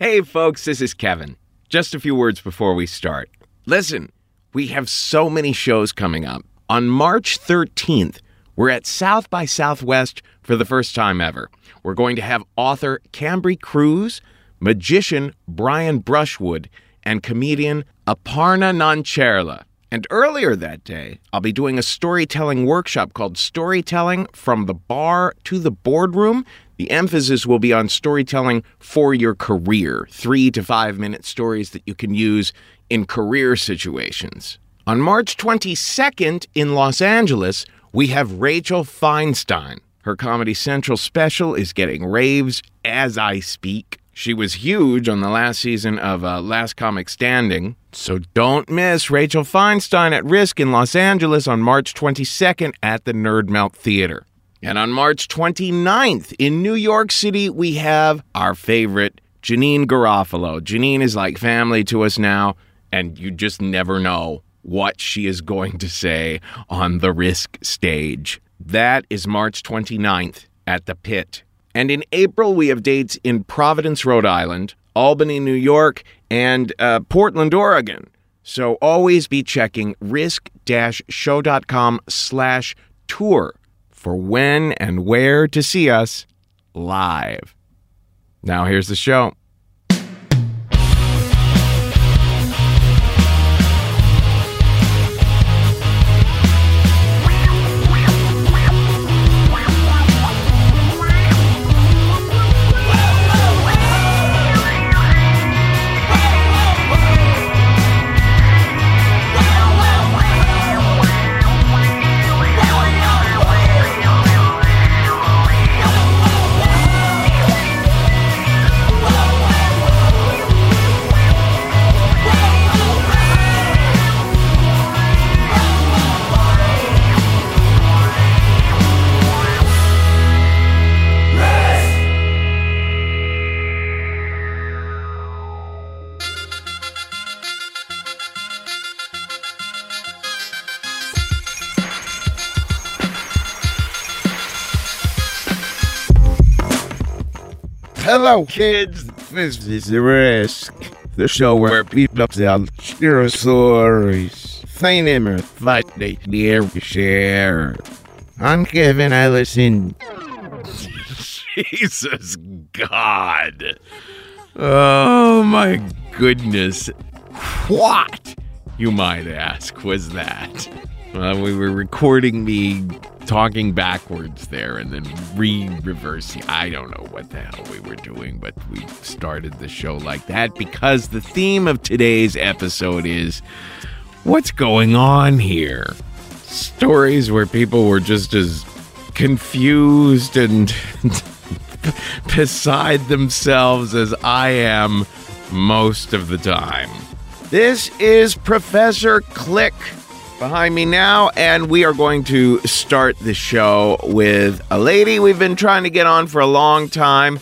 Hey, folks, this is Kevin. Just a few words before we start. Listen, we have so many shows coming up. On March 13th, we're at South by Southwest for the first time ever. We're going to have author Cambry Cruz, magician Brian Brushwood, and comedian Aparna Nancherla. And earlier that day, I'll be doing a storytelling workshop called Storytelling from the Bar to the Boardroom. The emphasis will be on storytelling for your career, three to five minute stories that you can use in career situations. On March 22nd in Los Angeles, we have Rachel Feinstein. Her Comedy Central special is getting raves as I speak. She was huge on the last season of uh, Last Comic Standing. So don't miss Rachel Feinstein at Risk in Los Angeles on March 22nd at the Nerd Melt Theater. And on March 29th in New York City, we have our favorite, Janeane Garofalo. Janeane is like family to us now, and you just never know what she is going to say on the Risk stage. That is March 29th at the Pit. And in April, we have dates in Providence, Rhode Island, Albany, New York, and uh, Portland, Oregon. So always be checking risk-show.com slash tour for when and where to see us live. Now here's the show. Hello, kids. This is The Risk, the show where people tell true stories. Them or fight they near share. I'm Kevin. Listen. Jesus God. Oh my goodness. What, you might ask, was that? Well, we were recording me talking backwards there and then re reversing. I don't know what the hell we were doing, but we started the show like that because the theme of today's episode is what's going on here? Stories where people were just as confused and beside themselves as I am most of the time. This is Professor Kliq behind me now, and we are going to start the show with a lady we've been trying to get on for a long time.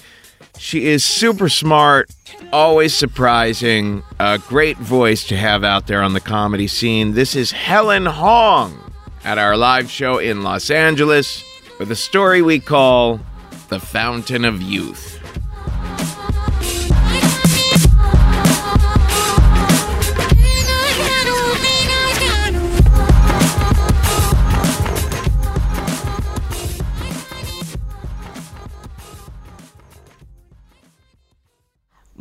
She is super smart, always surprising, a great voice to have out there on the comedy scene. This is Helen Hong at our live show in Los Angeles with a story we call The Fountain of Youth.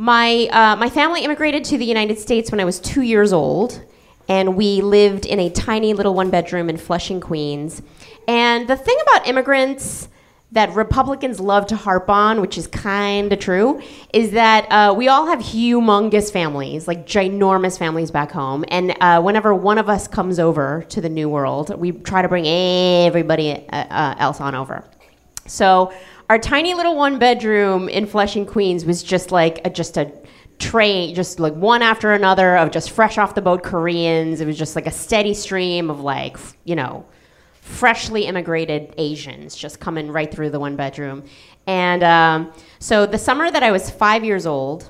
My, uh, my family immigrated to the United States when I was two years old, and we lived in a tiny little one bedroom in Flushing, Queens. And the thing about immigrants that Republicans love to harp on, which is kind of true, is that uh, we all have humongous families, like ginormous families back home. And uh, whenever one of us comes over to the new world, we try to bring everybody uh, uh else on over. So our tiny little one bedroom in Flushing, Queens was just like a, just a train, just like one after another of just fresh off the boat Koreans. It was just like a steady stream of like, you know, freshly immigrated Asians just coming right through the one bedroom. And um, so the summer that I was five years old,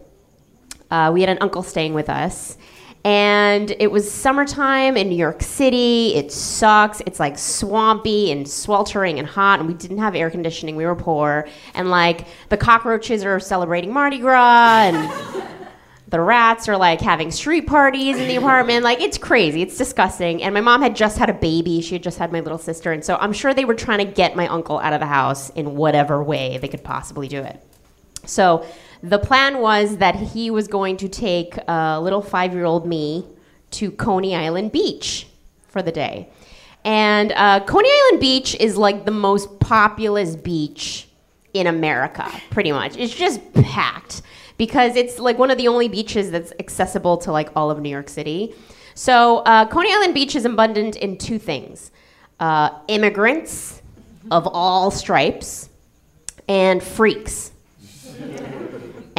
uh, we had an uncle staying with us. And it was summertime in New York City. It sucks. It's like swampy and sweltering and hot, and we didn't have air conditioning. We were poor. And like the cockroaches are celebrating Mardi Gras, and the rats are like having street parties in the apartment. Like it's crazy. It's disgusting. And my mom had just had a baby. She had just had my little sister. And so I'm sure they were trying to get my uncle out of the house in whatever way they could possibly do it. So the plan was that he was going to take a little five year old me to Coney Island Beach for the day. And uh, Coney Island Beach is like the most populous beach in America, pretty much. It's just packed because it's like one of the only beaches that's accessible to like all of New York City. So uh, Coney Island Beach is abundant in two things uh, immigrants of all stripes and freaks.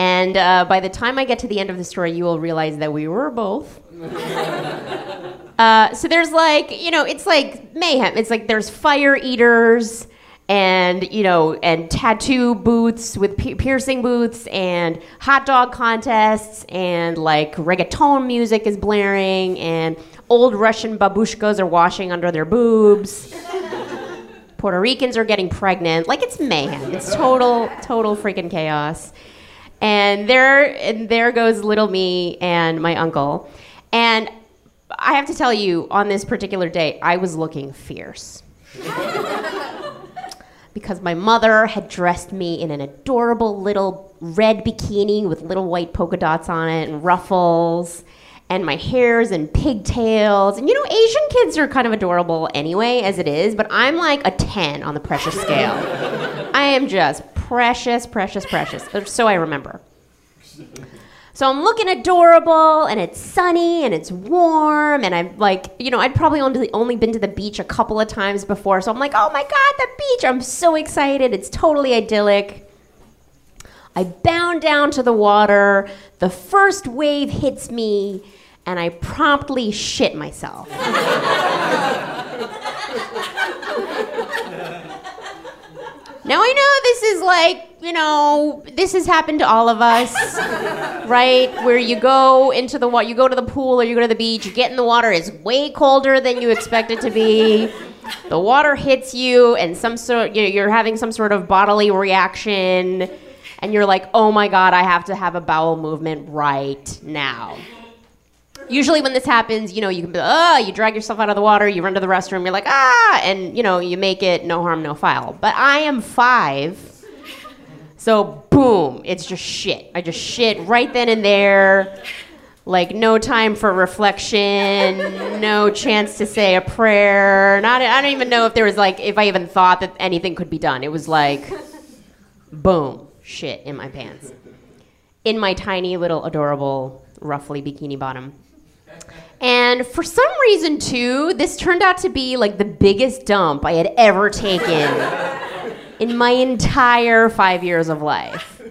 And uh, by the time I get to the end of the story, you will realize that we were both. uh, so there's like, you know, it's like mayhem. It's like there's fire eaters and, you know, and tattoo booths with piercing booths and hot dog contests and like reggaeton music is blaring and old Russian babushkas are washing under their boobs. Puerto Ricans are getting pregnant. Like it's mayhem. It's total, total freaking chaos. And there, and there goes little me and my uncle. And I have to tell you, on this particular day, I was looking fierce. because my mother had dressed me in an adorable little red bikini with little white polka dots on it and ruffles and my hair's in pigtails. And you know, Asian kids are kind of adorable anyway, as it is, but I'm like a 10 on the precious scale. I am just precious, precious, precious. Uh, so I remember. So I'm looking adorable, and it's sunny, and it's warm, and I'm like, you know, I'd probably only, only been to the beach a couple of times before, so I'm like, oh my god, the beach! I'm so excited. It's totally idyllic. I bound down to the water. The first wave hits me, and I promptly shit myself. Now I know this is like, you know, this has happened to all of us, right? Where you go into the water, you go to the pool or you go to the beach, you get in the water, it's way colder than you expect it to be. The water hits you, and some sort, you're having some sort of bodily reaction, and you're like, oh my god, I have to have a bowel movement right now. Usually, when this happens, you know, you can be, oh, you drag yourself out of the water, you run to the restroom, you're like, ah, and, you know, you make it no harm, no foul. But I am five, so boom, it's just shit. I just shit right then and there. Like, no time for reflection, no chance to say a prayer. Not, I don't even know if there was, like, if I even thought that anything could be done. It was like, boom, shit in my pants. In my tiny little adorable, roughly bikini bottom. And for some reason, too, this turned out to be like the biggest dump I had ever taken in my entire five years of life.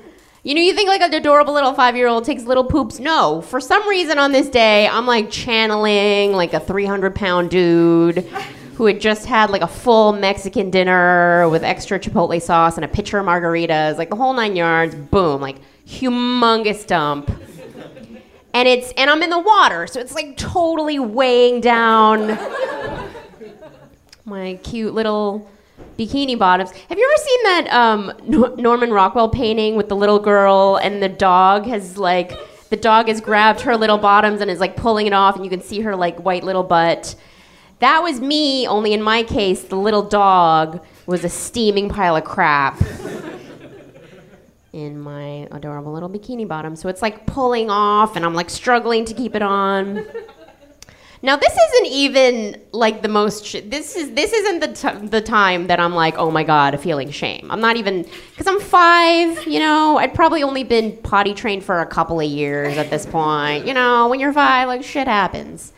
You know, you think like an adorable little five year old takes little poops. No, for some reason on this day, I'm like channeling like a 300 pound dude who had just had like a full Mexican dinner with extra chipotle sauce and a pitcher of margaritas, like the whole nine yards. Boom, like humongous dump. And it's and I'm in the water, so it's like totally weighing down my cute little bikini bottoms. Have you ever seen that um, Nor- Norman Rockwell painting with the little girl and the dog has like the dog has grabbed her little bottoms and is like pulling it off, and you can see her like white little butt. That was me, only in my case, the little dog was a steaming pile of crap in my adorable little bikini bottom. So it's like pulling off, and I'm like struggling to keep it on. Now this isn't even like the most. Sh- this is this isn't the t- the time that I'm like, oh my god, feeling shame. I'm not even because I'm five. You know, I'd probably only been potty trained for a couple of years at this point. You know, when you're five, like shit happens.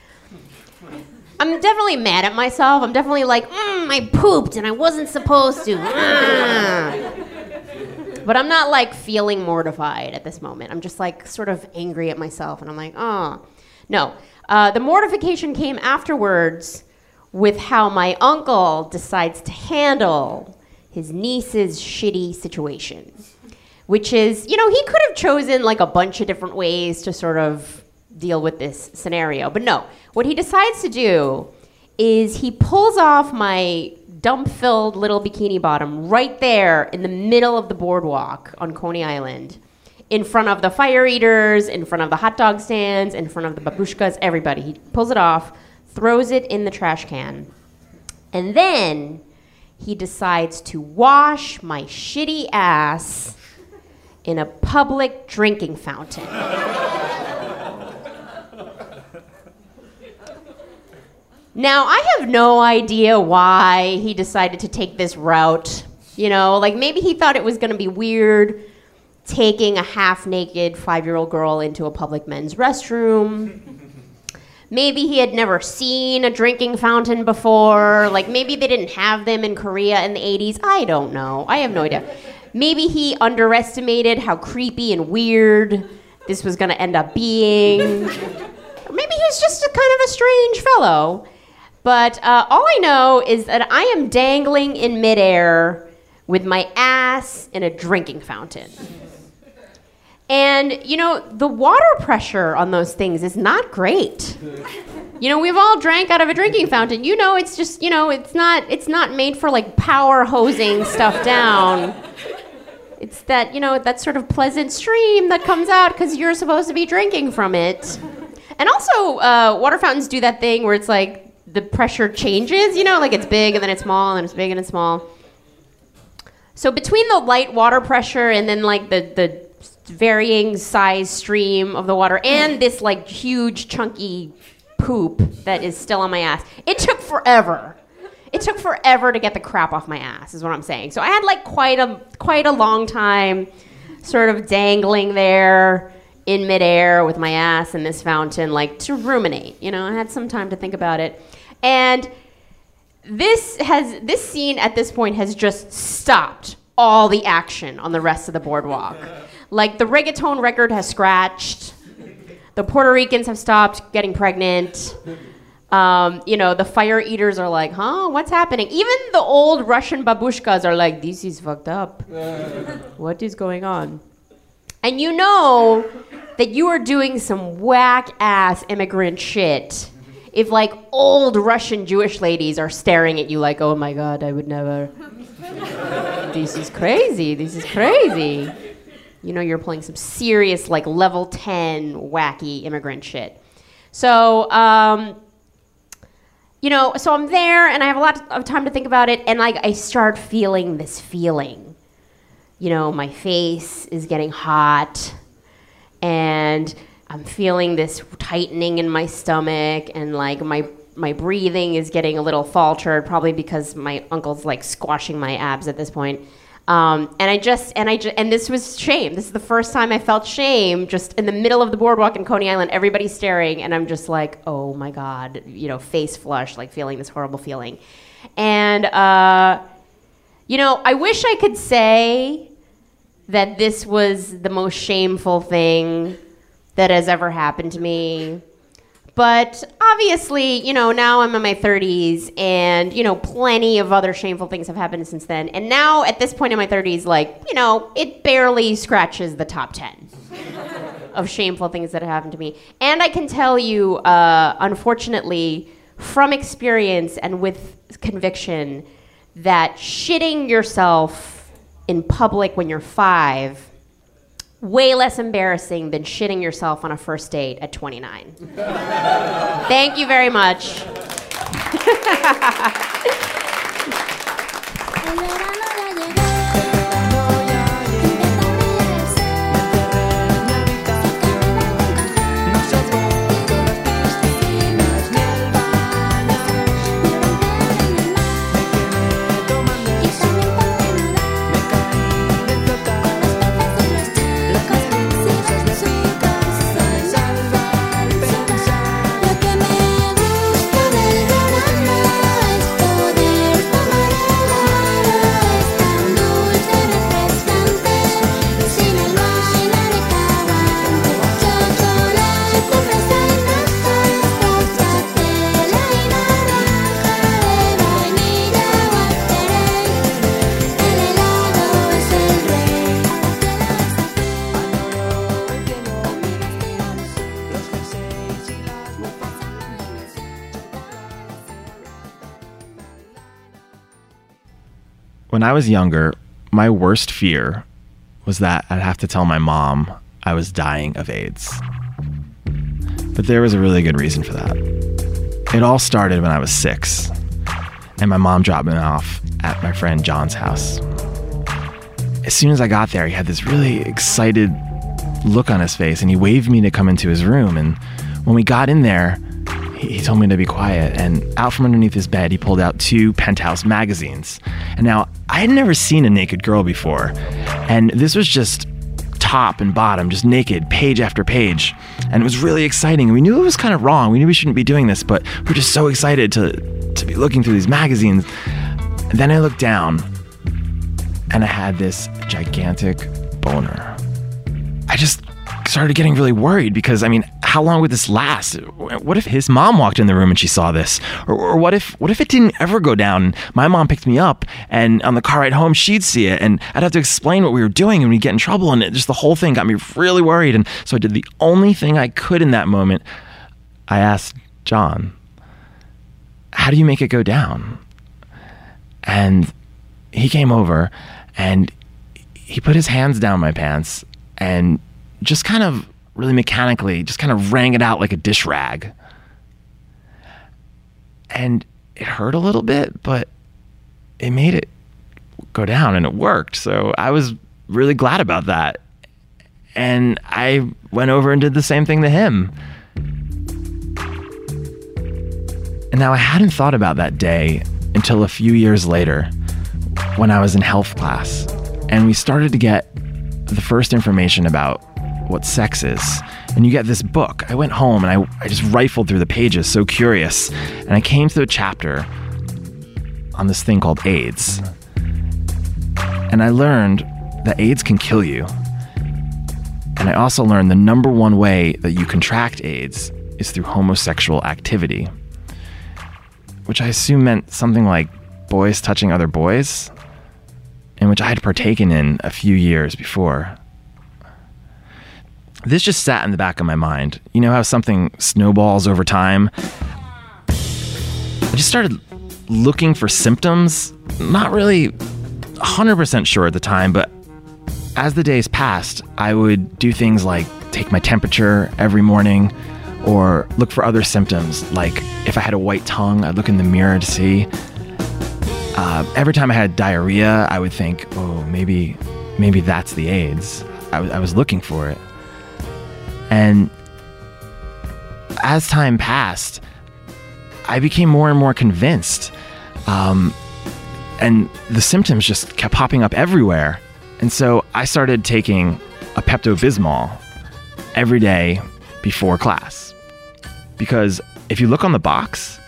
I'm definitely mad at myself. I'm definitely like, mm, I pooped and I wasn't supposed to. Mm. But I'm not like feeling mortified at this moment. I'm just like sort of angry at myself, and I'm like, oh, no. Uh, the mortification came afterwards with how my uncle decides to handle his niece's shitty situation, which is, you know, he could have chosen like a bunch of different ways to sort of deal with this scenario, but no. What he decides to do is he pulls off my dump filled little bikini bottom right there in the middle of the boardwalk on Coney Island in front of the fire eaters, in front of the hot dog stands, in front of the babushkas, everybody. He pulls it off, throws it in the trash can, and then he decides to wash my shitty ass in a public drinking fountain. Now, I have no idea why he decided to take this route. You know, like maybe he thought it was going to be weird taking a half naked five year old girl into a public men's restroom. Maybe he had never seen a drinking fountain before. Like maybe they didn't have them in Korea in the 80s. I don't know. I have no idea. Maybe he underestimated how creepy and weird this was going to end up being. maybe he was just a kind of a strange fellow. But uh, all I know is that I am dangling in midair with my ass in a drinking fountain. And, you know, the water pressure on those things is not great. You know, we've all drank out of a drinking fountain. You know, it's just, you know, it's not it's not made for like power hosing stuff down. It's that, you know, that sort of pleasant stream that comes out cuz you're supposed to be drinking from it. And also, uh, water fountains do that thing where it's like the pressure changes, you know, like it's big and then it's small and then it's big and it's small. So between the light water pressure and then like the the varying size stream of the water and this like huge chunky poop that is still on my ass. It took forever. It took forever to get the crap off my ass is what I'm saying. So I had like quite a quite a long time sort of dangling there in midair with my ass in this fountain like to ruminate. You know, I had some time to think about it. And this has this scene at this point has just stopped all the action on the rest of the boardwalk. Like the reggaeton record has scratched. The Puerto Ricans have stopped getting pregnant. Um, you know, the fire eaters are like, huh, what's happening? Even the old Russian babushkas are like, this is fucked up. what is going on? And you know that you are doing some whack ass immigrant shit if like old Russian Jewish ladies are staring at you like, oh my god, I would never. this is crazy. This is crazy you know you're pulling some serious like level 10 wacky immigrant shit so um, you know so i'm there and i have a lot of time to think about it and like i start feeling this feeling you know my face is getting hot and i'm feeling this tightening in my stomach and like my my breathing is getting a little faltered probably because my uncle's like squashing my abs at this point um, and I just and I just, and this was shame. This is the first time I felt shame. Just in the middle of the boardwalk in Coney Island, everybody's staring, and I'm just like, oh my god, you know, face flush, like feeling this horrible feeling. And uh, you know, I wish I could say that this was the most shameful thing that has ever happened to me. But obviously, you know, now I'm in my 30s and, you know, plenty of other shameful things have happened since then. And now at this point in my 30s, like, you know, it barely scratches the top 10 of shameful things that have happened to me. And I can tell you, uh, unfortunately, from experience and with conviction, that shitting yourself in public when you're five way less embarrassing than shitting yourself on a first date at 29. Thank you very much. When I was younger, my worst fear was that I'd have to tell my mom I was dying of AIDS. But there was a really good reason for that. It all started when I was six, and my mom dropped me off at my friend John's house. As soon as I got there, he had this really excited look on his face, and he waved me to come into his room. And when we got in there, he, told me to be quiet. And out from underneath his bed, he pulled out two Penthouse magazines. And now I had never seen a naked girl before, and this was just top and bottom, just naked, page after page. And it was really exciting. We knew it was kind of wrong. We knew we shouldn't be doing this, but we were just so excited to, to be looking through these magazines. And then I looked down and I had this gigantic boner. I just started getting really worried because, I mean, how long would this last? What if his mom walked in the room and she saw this? Or, or what if what if it didn't ever go down? My mom picked me up, and on the car ride home, she'd see it, and I'd have to explain what we were doing, and we'd get in trouble, and it, just the whole thing got me really worried. And so I did the only thing I could in that moment. I asked John, "How do you make it go down?" And he came over, and he put his hands down my pants and just kind of really mechanically just kind of wrang it out like a dish rag. And it hurt a little bit, but it made it go down and it worked. So I was really glad about that. And I went over and did the same thing to him. And now I hadn't thought about that day until a few years later when I was in health class and we started to get the first information about what sex is. And you get this book. I went home and I, I just rifled through the pages, so curious. And I came to a chapter on this thing called AIDS. And I learned that AIDS can kill you. And I also learned the number one way that you contract AIDS is through homosexual activity, which I assume meant something like boys touching other boys, in which I had partaken in a few years before. This just sat in the back of my mind. You know how something snowballs over time? I just started looking for symptoms, not really 100% sure at the time, but as the days passed, I would do things like take my temperature every morning or look for other symptoms. Like if I had a white tongue, I'd look in the mirror to see. Uh, every time I had diarrhea, I would think, oh, maybe, maybe that's the AIDS. I, w- I was looking for it. And as time passed, I became more and more convinced. Um, and the symptoms just kept popping up everywhere. And so I started taking a Pepto Bismol every day before class. Because if you look on the box,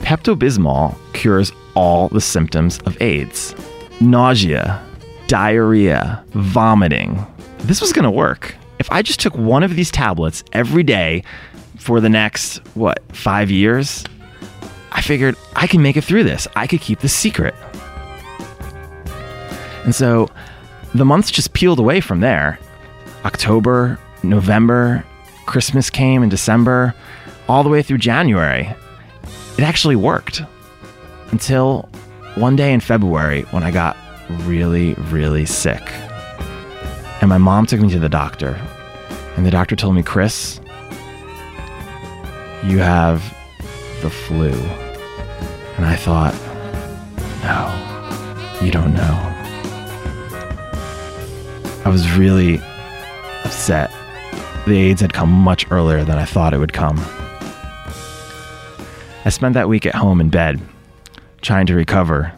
Pepto Bismol cures all the symptoms of AIDS nausea, diarrhea, vomiting. This was to work. If I just took one of these tablets every day for the next, what, five years, I figured I can make it through this. I could keep this secret. And so the months just peeled away from there. October, November, Christmas came in December, all the way through January. It actually worked until one day in February when I got really, really sick. And my mom took me to the doctor. And the doctor told me, Chris, you have the flu. And I thought, no, you don't know. I was really upset. The AIDS had come much earlier than I thought it would come. I spent that week at home in bed, trying to recover.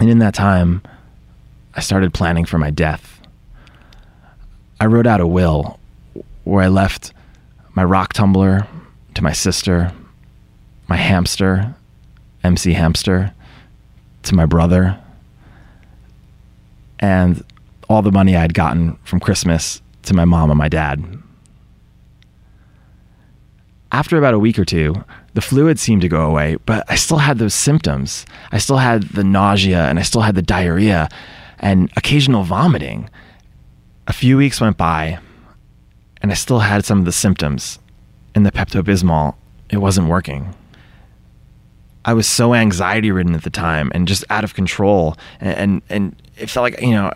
And in that time, I started planning for my death. I wrote out a will where I left my rock tumbler to my sister, my hamster, MC Hamster, to my brother, and all the money I had gotten from Christmas to my mom and my dad. After about a week or two, the fluid seemed to go away, but I still had those symptoms. I still had the nausea and I still had the diarrhea and occasional vomiting. A few weeks went by and I still had some of the symptoms. And the Pepto Bismol, it wasn't working. I was so anxiety ridden at the time and just out of control. And, and, and it felt like, you know,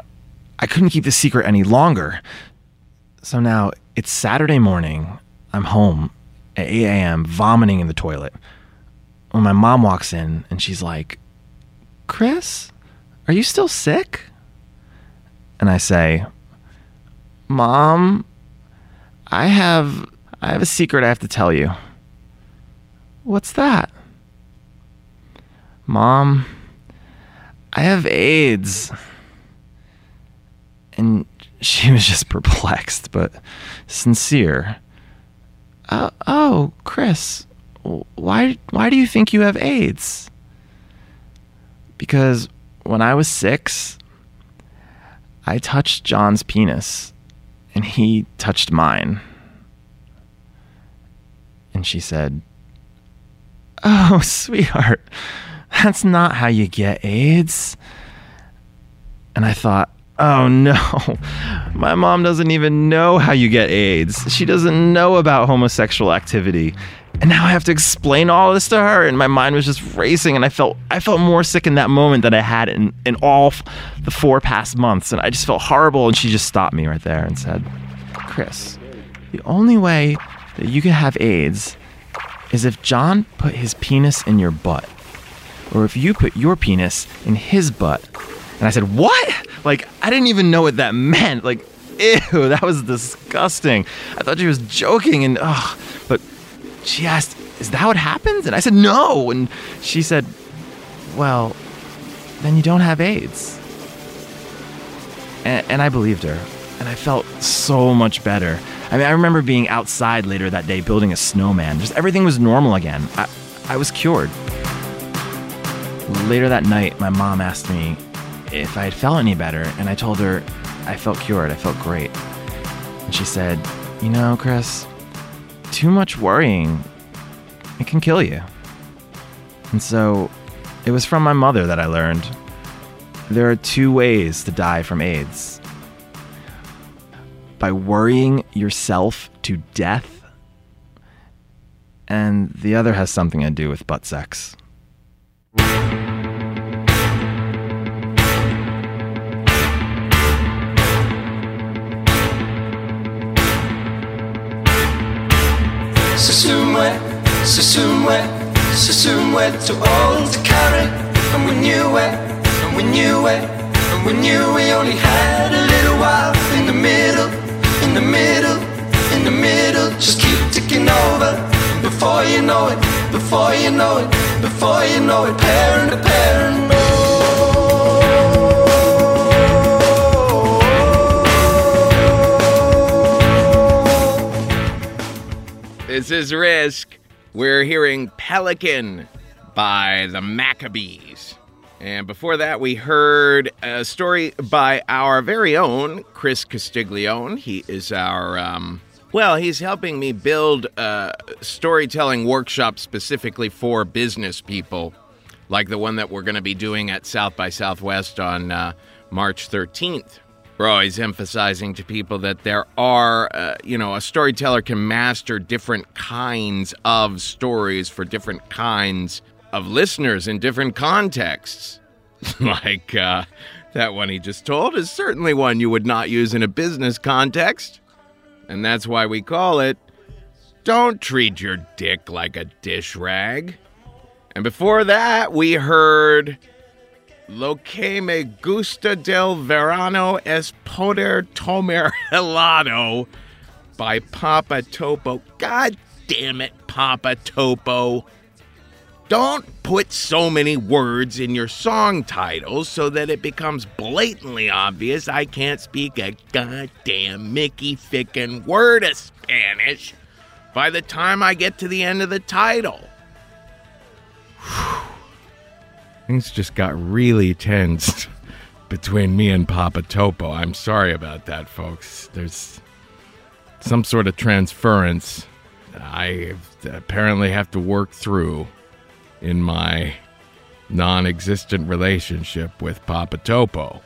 I couldn't keep this secret any longer. So now it's Saturday morning. I'm home at 8 a.m., vomiting in the toilet. When my mom walks in and she's like, Chris, are you still sick? And I say, Mom, I have I have a secret I have to tell you. What's that? Mom, I have AIDS. And she was just perplexed, but sincere. Uh, oh, Chris, why why do you think you have AIDS? Because when I was 6, I touched John's penis and he touched mine. And she said, "Oh, sweetheart, that's not how you get AIDS." And I thought, Oh no, my mom doesn't even know how you get AIDS. She doesn't know about homosexual activity. And now I have to explain all this to her, and my mind was just racing, and I felt I felt more sick in that moment than I had in, in all f- the four past months, and I just felt horrible. And she just stopped me right there and said, "Chris, the only way that you can have AIDS is if John put his penis in your butt, or if you put your penis in his butt." And I said, What? Like, I didn't even know what that meant. Like, ew, that was disgusting. I thought she was joking. And, oh, but she asked, Is that what happens? And I said, No. And she said, Well, then you don't have AIDS. And, and I believed her. And I felt so much better. I mean, I remember being outside later that day building a snowman. Just everything was normal again. I, I was cured. Later that night, my mom asked me if I had felt any better, and I told her I felt cured, I felt great. And she said, You know, Chris, too much worrying, it can kill you. And so it was from my mother that I learned there are two ways to die from AIDS by worrying yourself to death, and the other has something to do with butt sex. Sasumwe, Sasumwe, Sasumwe, too old to carry. And we knew it, and we knew it, and we knew we only had a little while in the middle, in the middle, in the middle. Just keep ticking over. Before you know it, before you know it, before you know it, parent to parent. This is Risk. We're hearing Pelican by the Maccabees. And before that, we heard a story by our very own Chris Castiglione. He is our, um, well, he's helping me build a storytelling workshop specifically for business people, like the one that we're going to be doing at South by Southwest on uh, March 13th. We're always emphasizing to people that there are, uh, you know, a storyteller can master different kinds of stories for different kinds of listeners in different contexts. like uh, that one he just told is certainly one you would not use in a business context. And that's why we call it Don't Treat Your Dick Like a Dish Rag. And before that, we heard Lo que me gusta del verano es poder tomar helado by Papa Topo. God damn it, Papa Topo. Don't put so many words in your song titles so that it becomes blatantly obvious I can't speak a goddamn Mickey fickin' word of Spanish by the time I get to the end of the title. Things just got really tense between me and Papa Topo. I'm sorry about that, folks. There's some sort of transference I apparently have to work through in my non existent relationship with Papa Topo.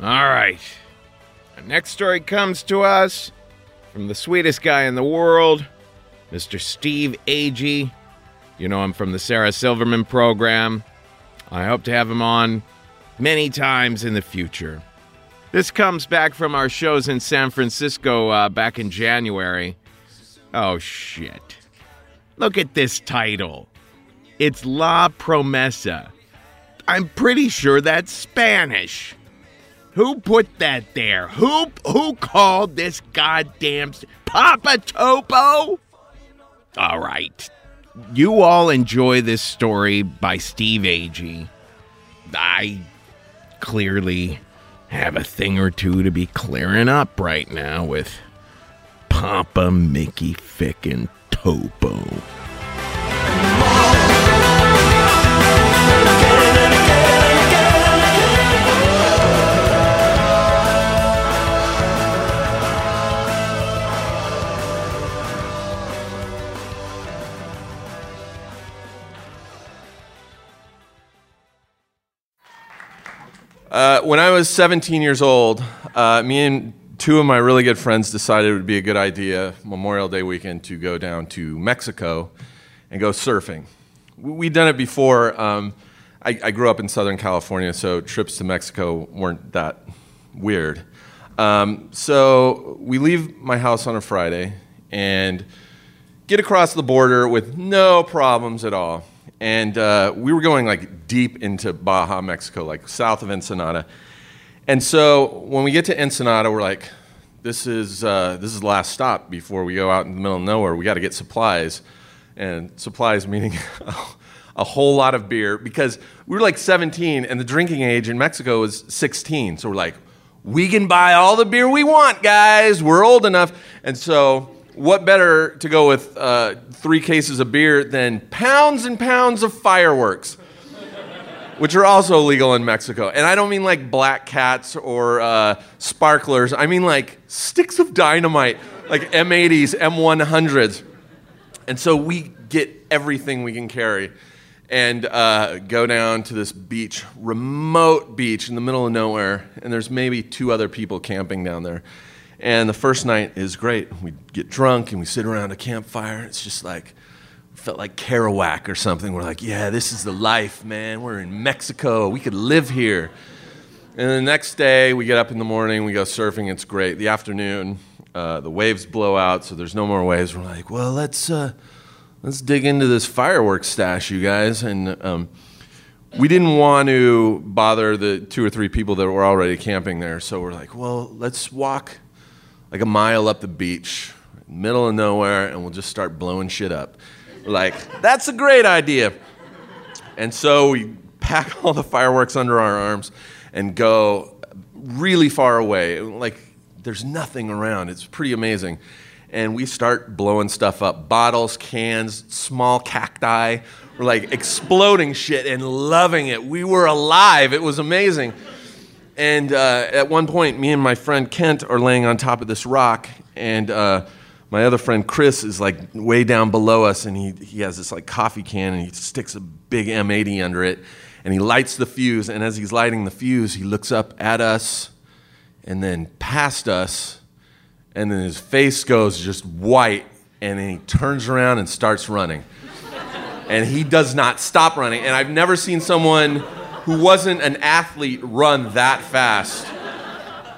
All right. Our next story comes to us from the sweetest guy in the world, Mr. Steve Agee. You know him from the Sarah Silverman program. I hope to have him on many times in the future. This comes back from our shows in San Francisco uh, back in January. Oh, shit. Look at this title. It's La Promesa. I'm pretty sure that's Spanish. Who put that there? Who who called this goddamn Papa Topo? All right. You all enjoy this story by Steve Agee. I clearly have a thing or two to be clearing up right now with Papa Mickey Fickin' Topo. Uh, when I was 17 years old, uh, me and two of my really good friends decided it would be a good idea Memorial Day weekend to go down to Mexico and go surfing. We- We'd done it before. Um, I, I grew up in Southern California, so trips to Mexico weren't that weird. Um, so we leave my house on a Friday and get across the border with no problems at all. And uh, we were going like deep into Baja, Mexico, like south of Ensenada. And so when we get to Ensenada, we're like, this is, uh, this is the last stop before we go out in the middle of nowhere. We got to get supplies. And supplies meaning a whole lot of beer because we were like 17 and the drinking age in Mexico was 16. So we're like, we can buy all the beer we want, guys. We're old enough. And so, what better to go with uh, three cases of beer than pounds and pounds of fireworks? which are also legal in Mexico. And I don't mean like black cats or uh, sparklers. I mean like sticks of dynamite, like M80s, M100s. And so we get everything we can carry and uh, go down to this beach, remote beach in the middle of nowhere. And there's maybe two other people camping down there. And the first night is great. We get drunk and we sit around a campfire. It's just like, felt like Kerouac or something. We're like, yeah, this is the life, man. We're in Mexico. We could live here. And the next day, we get up in the morning, we go surfing. It's great. The afternoon, uh, the waves blow out, so there's no more waves. We're like, well, let's uh, let's dig into this fireworks stash, you guys. And um, we didn't want to bother the two or three people that were already camping there, so we're like, well, let's walk like a mile up the beach, middle of nowhere, and we'll just start blowing shit up. Like, that's a great idea. And so we pack all the fireworks under our arms and go really far away. Like there's nothing around. It's pretty amazing. and we start blowing stuff up bottles, cans, small cacti. We're like exploding shit and loving it. We were alive. It was amazing. And uh, at one point, me and my friend Kent are laying on top of this rock, and uh, my other friend Chris is like way down below us, and he, he has this like coffee can, and he sticks a big M80 under it, and he lights the fuse. And as he's lighting the fuse, he looks up at us, and then past us, and then his face goes just white, and then he turns around and starts running and he does not stop running. And I've never seen someone who wasn't an athlete run that fast.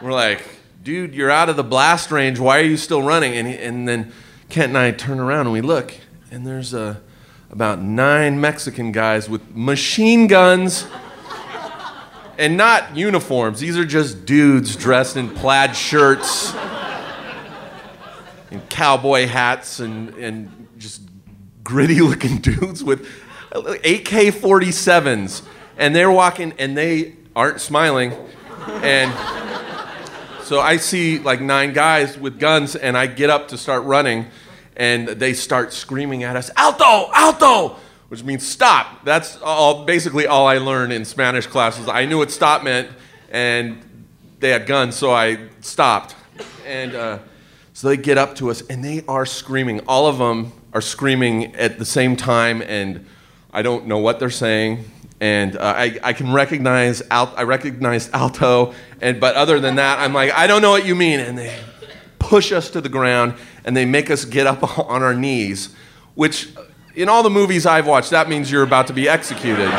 We're like, dude, you're out of the blast range. Why are you still running? And, he, and then Kent and I turn around and we look, and there's uh, about nine Mexican guys with machine guns. And not uniforms. These are just dudes dressed in plaid shirts and cowboy hats and, and just gritty looking dudes with AK 47s. And they're walking and they aren't smiling. And so I see like nine guys with guns and I get up to start running and they start screaming at us, Alto, Alto! Which means stop. That's all, basically all I learned in Spanish classes. I knew what stop meant and they had guns, so I stopped. And uh, so they get up to us and they are screaming. All of them are screaming at the same time, and I don't know what they're saying. And uh, I, I can recognize al- I recognize alto, and but other than that, I'm like I don't know what you mean. And they push us to the ground and they make us get up on our knees, which in all the movies I've watched, that means you're about to be executed.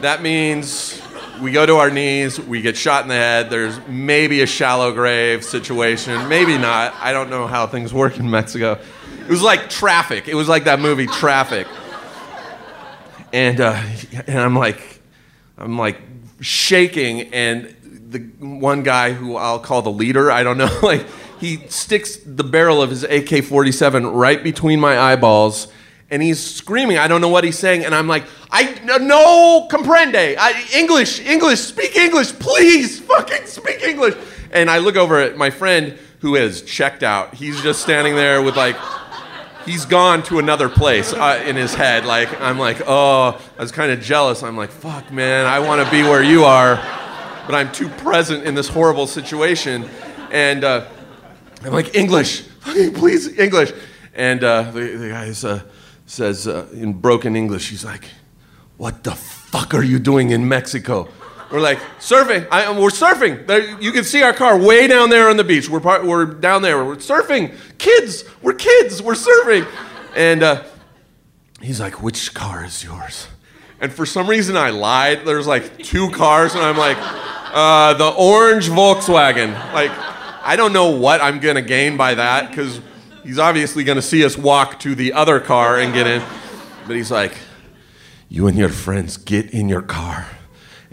that means we go to our knees, we get shot in the head. There's maybe a shallow grave situation, maybe not. I don't know how things work in Mexico. It was like traffic. It was like that movie Traffic. And uh, and I'm like, I'm like shaking, and the one guy who I'll call the leader, I don't know, like he sticks the barrel of his AK-47 right between my eyeballs and he's screaming. I don't know what he's saying, and I'm like, I no comprende. I, English, English, speak English, please, fucking speak English. And I look over at my friend who has checked out. He's just standing there with like, he's gone to another place uh, in his head. Like I'm like, oh, I was kind of jealous. I'm like, fuck, man, I want to be where you are, but I'm too present in this horrible situation, and uh, I'm like, English, please, English. And uh, the, the guy uh, says uh, in broken English, he's like, What the fuck are you doing in Mexico? We're like, surfing. I, we're surfing. There, you can see our car way down there on the beach. We're, we're down there. We're surfing. Kids. We're kids. We're surfing. And uh, he's like, Which car is yours? And for some reason, I lied. There's like two cars, and I'm like, uh, The orange Volkswagen. Like, I don't know what I'm going to gain by that because he's obviously going to see us walk to the other car and get in. But he's like, You and your friends get in your car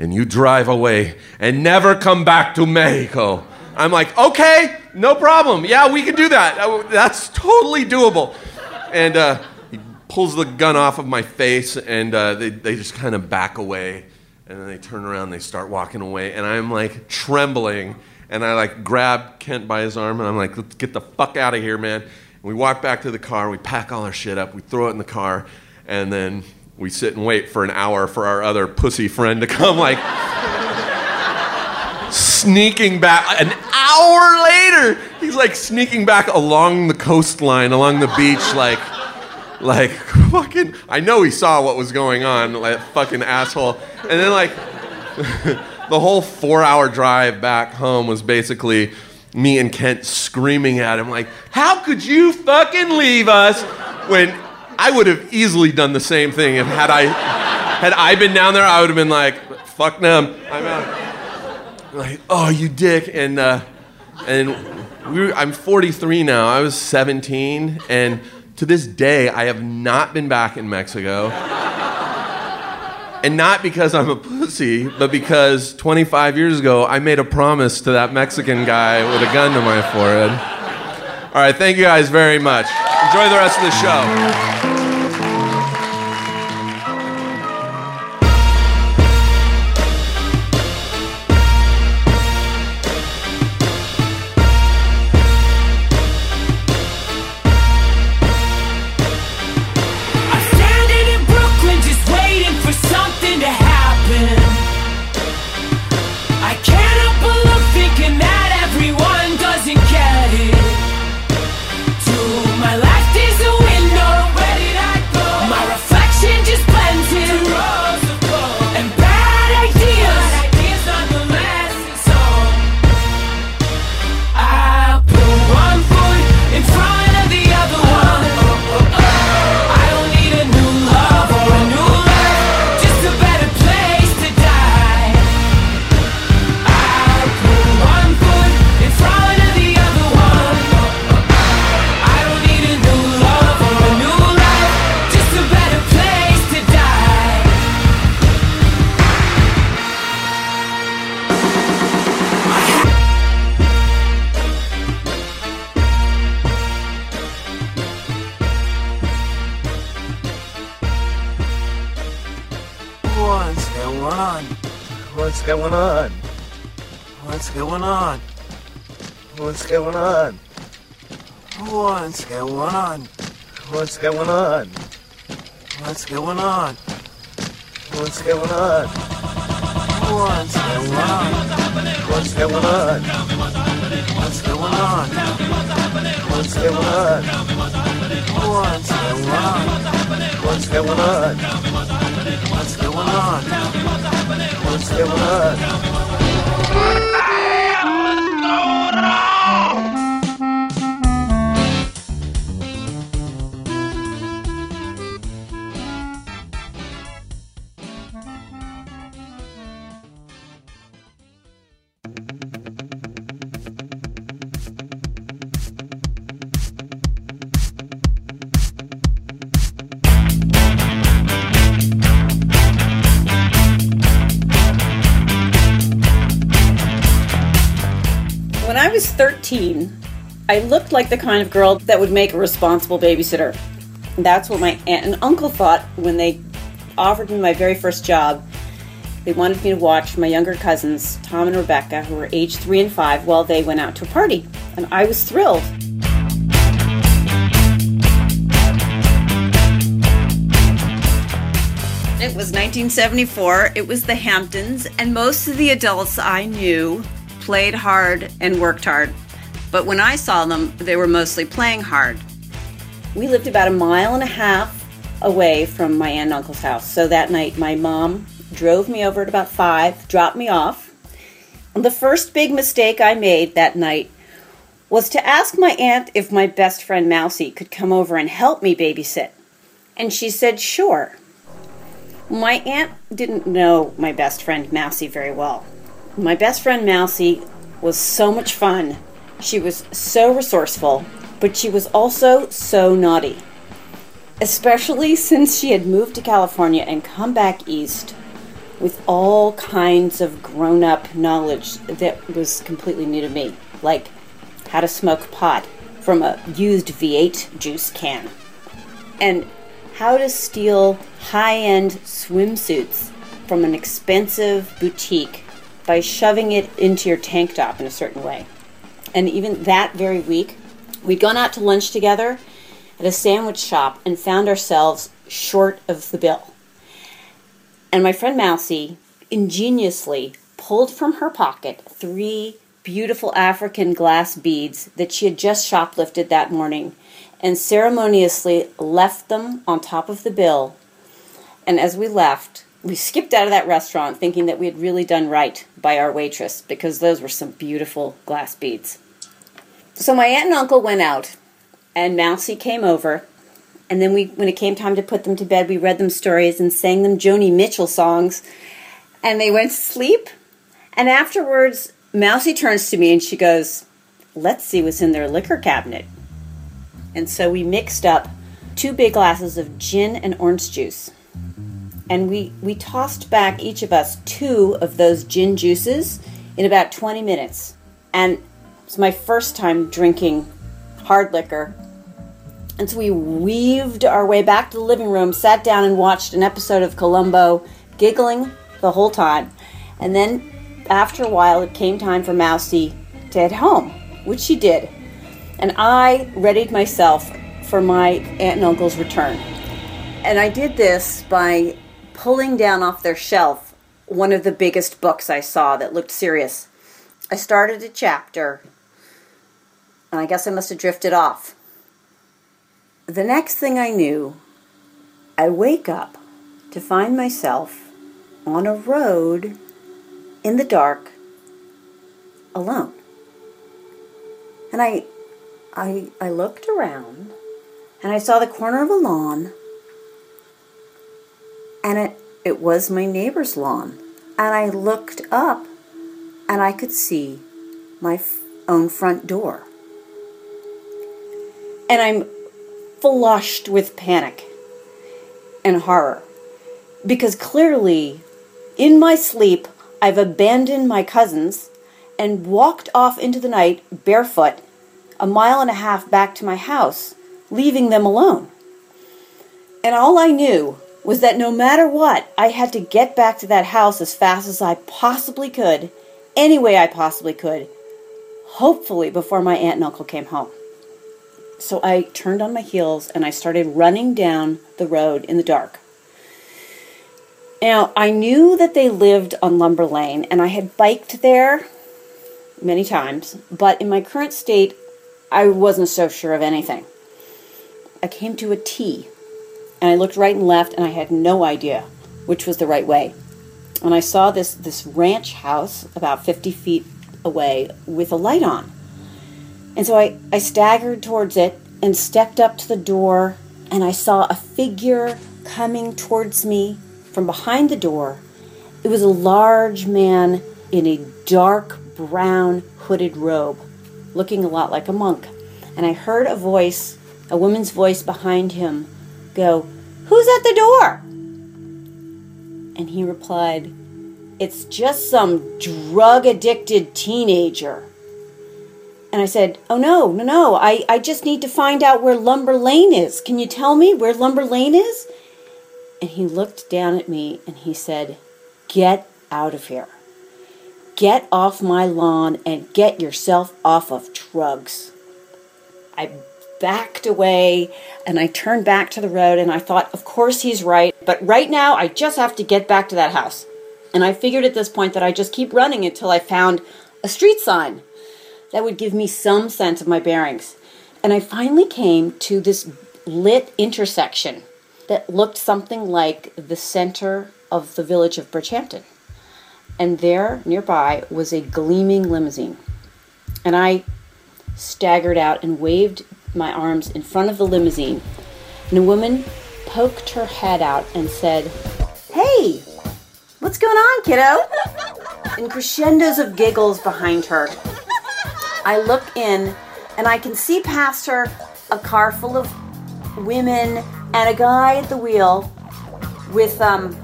and you drive away and never come back to Mexico. I'm like, Okay, no problem. Yeah, we can do that. That's totally doable. And uh, he pulls the gun off of my face and uh, they, they just kind of back away. And then they turn around and they start walking away. And I'm like trembling. And I like grab Kent by his arm and I'm like, let's get the fuck out of here, man. And we walk back to the car, we pack all our shit up, we throw it in the car, and then we sit and wait for an hour for our other pussy friend to come, like sneaking back. An hour later, he's like sneaking back along the coastline, along the beach, like, like fucking. I know he saw what was going on, like fucking asshole. And then like. the whole four hour drive back home was basically me and Kent screaming at him, like, How could you fucking leave us? When I would have easily done the same thing if had I had I been down there, I would have been like, fuck them. I'm out. Like, oh you dick. And uh, and we were, I'm 43 now. I was 17, and to this day I have not been back in Mexico. And not because I'm a pussy, but because 25 years ago I made a promise to that Mexican guy with a gun to my forehead. All right, thank you guys very much. Enjoy the rest of the show. 13, I looked like the kind of girl that would make a responsible babysitter. That's what my aunt and uncle thought when they offered me my very first job. They wanted me to watch my younger cousins, Tom and Rebecca, who were age three and five, while they went out to a party. And I was thrilled. It was 1974. It was the Hamptons, and most of the adults I knew played hard and worked hard. But when I saw them, they were mostly playing hard. We lived about a mile and a half away from my aunt and uncle's house. So that night, my mom drove me over at about five, dropped me off. And the first big mistake I made that night was to ask my aunt if my best friend Mousie could come over and help me babysit. And she said, sure. My aunt didn't know my best friend Mousie very well. My best friend Mousie was so much fun. She was so resourceful, but she was also so naughty. Especially since she had moved to California and come back east with all kinds of grown up knowledge that was completely new to me, like how to smoke pot from a used V8 juice can, and how to steal high end swimsuits from an expensive boutique by shoving it into your tank top in a certain way. And even that very week, we'd gone out to lunch together at a sandwich shop and found ourselves short of the bill. And my friend Mousie ingeniously pulled from her pocket three beautiful African glass beads that she had just shoplifted that morning and ceremoniously left them on top of the bill. And as we left, we skipped out of that restaurant thinking that we had really done right by our waitress because those were some beautiful glass beads. So my aunt and uncle went out, and Mousie came over. And then we, when it came time to put them to bed, we read them stories and sang them Joni Mitchell songs. And they went to sleep. And afterwards, Mousie turns to me and she goes, Let's see what's in their liquor cabinet. And so we mixed up two big glasses of gin and orange juice. And we, we tossed back each of us two of those gin juices in about 20 minutes. And it's my first time drinking hard liquor. And so we weaved our way back to the living room, sat down and watched an episode of Columbo, giggling the whole time. And then after a while, it came time for Mousie to head home, which she did. And I readied myself for my aunt and uncle's return. And I did this by pulling down off their shelf one of the biggest books I saw that looked serious. I started a chapter, and I guess I must have drifted off. The next thing I knew, I wake up to find myself on a road in the dark alone. And I I I looked around and I saw the corner of a lawn and it it was my neighbor's lawn. And I looked up and I could see my f- own front door. And I'm flushed with panic and horror because clearly in my sleep I've abandoned my cousins and walked off into the night barefoot a mile and a half back to my house, leaving them alone. And all I knew was that no matter what, I had to get back to that house as fast as I possibly could, any way I possibly could, hopefully before my aunt and uncle came home. So I turned on my heels and I started running down the road in the dark. Now, I knew that they lived on Lumber Lane and I had biked there many times, but in my current state, I wasn't so sure of anything. I came to a T and I looked right and left and I had no idea which was the right way. And I saw this this ranch house about 50 feet away with a light on. And so I, I staggered towards it and stepped up to the door and I saw a figure coming towards me from behind the door. It was a large man in a dark brown hooded robe, looking a lot like a monk. And I heard a voice, a woman's voice behind him, go, Who's at the door? And he replied, It's just some drug addicted teenager. And I said, Oh, no, no, no. I, I just need to find out where Lumber Lane is. Can you tell me where Lumber Lane is? And he looked down at me and he said, Get out of here. Get off my lawn and get yourself off of drugs. I backed away and I turned back to the road and I thought, Of course he's right, but right now I just have to get back to that house. And I figured at this point that I just keep running until I found a street sign that would give me some sense of my bearings. And I finally came to this lit intersection that looked something like the center of the village of Bridgehampton. And there, nearby, was a gleaming limousine. And I staggered out and waved my arms in front of the limousine. And a woman poked her head out and said, Hey, what's going on, kiddo? And crescendos of giggles behind her. I look in and I can see past her a car full of women and a guy at the wheel with um,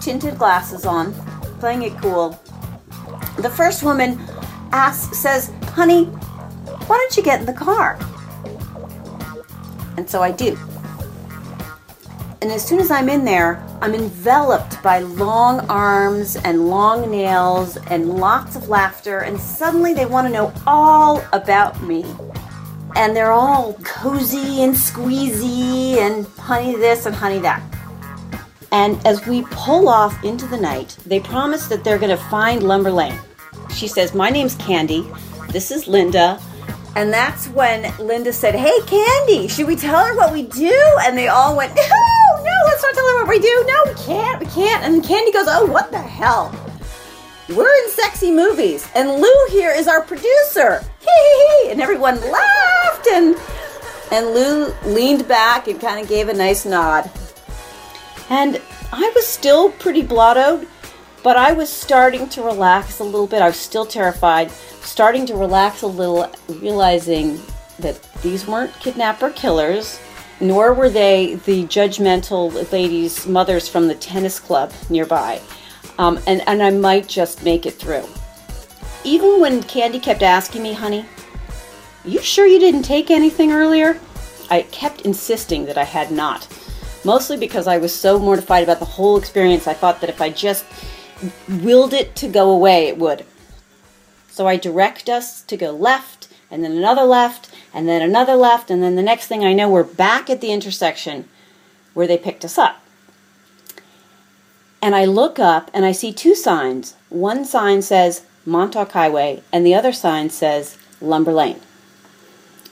tinted glasses on, playing it cool. The first woman asks, says, Honey, why don't you get in the car? And so I do. And as soon as I'm in there, I'm enveloped by long arms and long nails and lots of laughter, and suddenly they want to know all about me. And they're all cozy and squeezy and honey this and honey that. And as we pull off into the night, they promise that they're going to find Lumber Lane. She says, My name's Candy. This is Linda. And that's when Linda said, Hey, Candy, should we tell her what we do? And they all went, No, no, let's not tell her what we do. No, we can't, we can't. And Candy goes, Oh, what the hell? We're in sexy movies, and Lou here is our producer. Hee hee. And everyone laughed, and, and Lou leaned back and kind of gave a nice nod. And I was still pretty blottoed, but I was starting to relax a little bit. I was still terrified, starting to relax a little, realizing that these weren't kidnapper killers, nor were they the judgmental ladies' mothers from the tennis club nearby. Um, and, and I might just make it through. Even when Candy kept asking me, honey, you sure you didn't take anything earlier? I kept insisting that I had not. Mostly because I was so mortified about the whole experience, I thought that if I just willed it to go away, it would. So I direct us to go left, and then another left, and then another left, and then the next thing I know, we're back at the intersection where they picked us up. And I look up and I see two signs. One sign says Montauk Highway, and the other sign says Lumber Lane.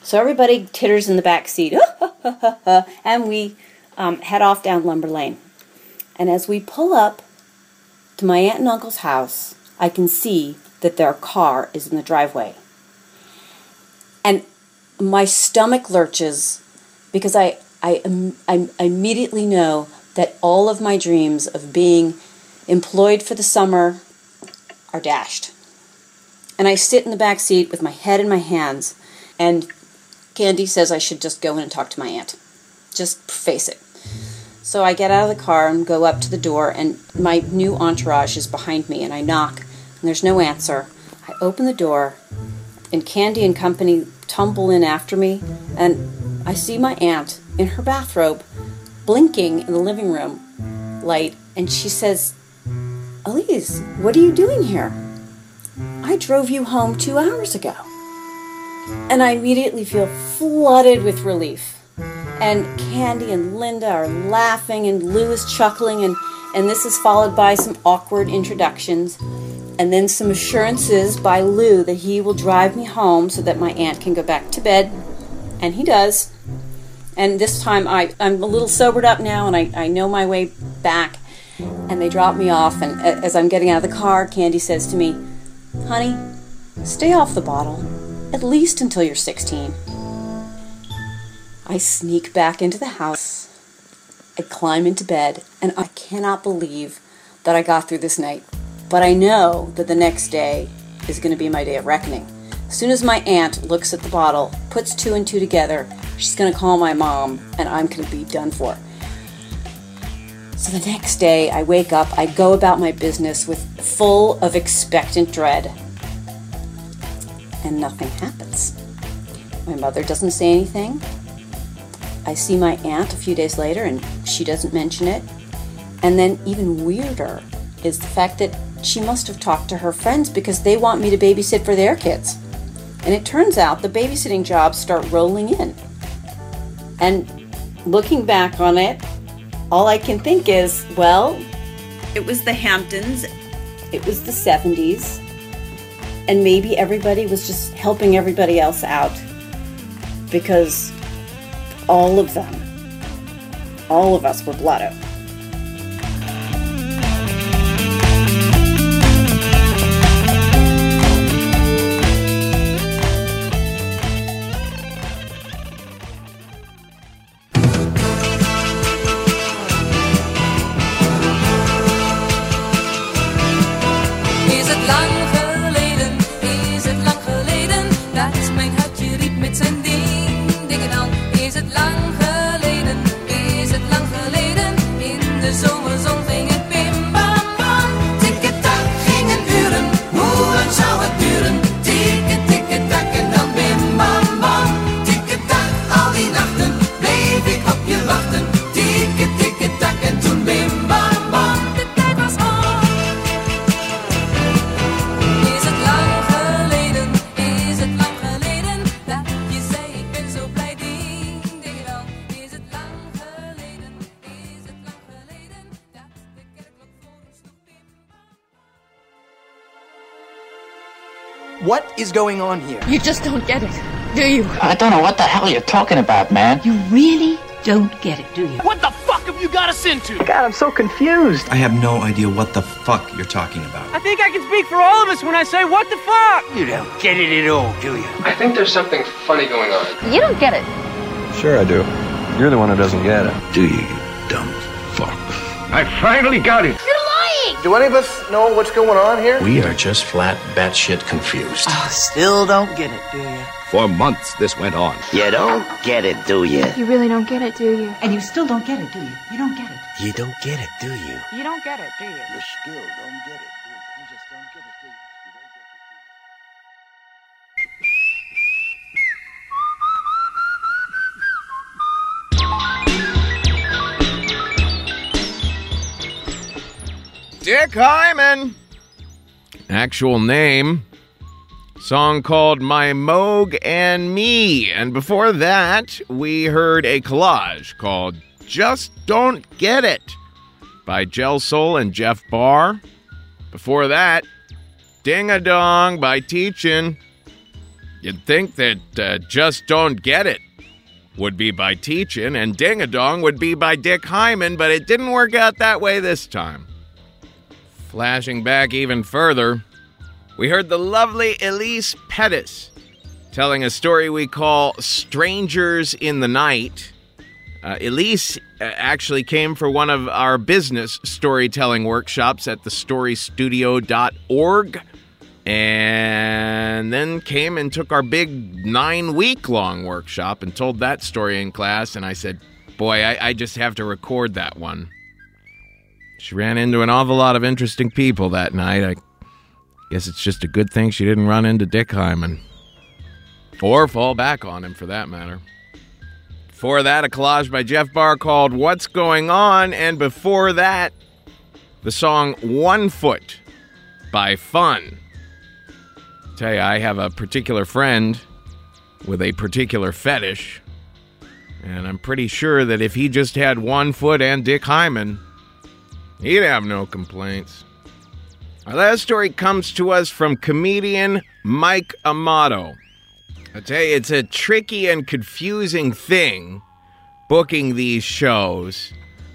So everybody titters in the back seat, and we um, head off down Lumber Lane. And as we pull up to my aunt and uncle's house, I can see that their car is in the driveway. And my stomach lurches because I, I, I, I immediately know that all of my dreams of being employed for the summer are dashed. And I sit in the back seat with my head in my hands, and Candy says I should just go in and talk to my aunt. Just face it. So I get out of the car and go up to the door, and my new entourage is behind me, and I knock, and there's no answer. I open the door, and Candy and company tumble in after me, and I see my aunt in her bathrobe, blinking in the living room, light and she says, Elise, what are you doing here? I drove you home two hours ago. And I immediately feel flooded with relief. And Candy and Linda are laughing, and Lou is chuckling, and, and this is followed by some awkward introductions, and then some assurances by Lou that he will drive me home so that my aunt can go back to bed. And he does. And this time I, I'm a little sobered up now, and I, I know my way back. And they drop me off, and as I'm getting out of the car, Candy says to me, Honey, stay off the bottle, at least until you're 16. I sneak back into the house. I climb into bed, and I cannot believe that I got through this night. But I know that the next day is going to be my day of reckoning. As soon as my aunt looks at the bottle, puts two and two together, she's going to call my mom, and I'm going to be done for. So the next day, I wake up, I go about my business with full of expectant dread. And nothing happens. My mother doesn't say anything. I see my aunt a few days later and she doesn't mention it. And then, even weirder is the fact that she must have talked to her friends because they want me to babysit for their kids. And it turns out the babysitting jobs start rolling in. And looking back on it, all I can think is, well, It was the Hamptons. it was the 70s, and maybe everybody was just helping everybody else out because all of them, all of us were blotto. Is going on here? You just don't get it, do you? I don't know what the hell you're talking about, man. You really don't get it, do you? What the fuck have you got us into? God, I'm so confused. I have no idea what the fuck you're talking about. I think I can speak for all of us when I say, what the fuck? You don't get it at all, do you? I think there's something funny going on. You don't get it. Sure, I do. You're the one who doesn't get it. Do you, you dumb fuck? I finally got it. You're lying! Do any of us know what's going on here? We are just flat batshit confused. Oh, still don't get it, do you? For months this went on. You don't get it, do you? You really don't get it, do you? And you still don't get it, do you? You don't get it. You don't get it, do you? You don't get it, do you? You still don't get it, Dick Hyman. Actual name. Song called My Moog and Me. And before that, we heard a collage called Just Don't Get It by Gel Soul and Jeff Barr. Before that, Ding a Dong by Teach-In. You'd think that uh, Just Don't Get It would be by Teach-In and Ding a Dong would be by Dick Hyman, but it didn't work out that way this time. Flashing back even further, we heard the lovely Elise Pettus telling a story we call Strangers in the Night. Uh, Elise uh, actually came for one of our business storytelling workshops at thestorystudio.org and then came and took our big nine week long workshop and told that story in class. And I said, Boy, I, I just have to record that one. She ran into an awful lot of interesting people that night. I guess it's just a good thing she didn't run into Dick Hyman. Or fall back on him, for that matter. Before that, a collage by Jeff Barr called What's Going On? And before that, the song One Foot by Fun. Tell you, I have a particular friend with a particular fetish, and I'm pretty sure that if he just had one foot and Dick Hyman, he'd have no complaints. Our last story comes to us from comedian Mike Amato. I tell you, it's a tricky and confusing thing booking these shows.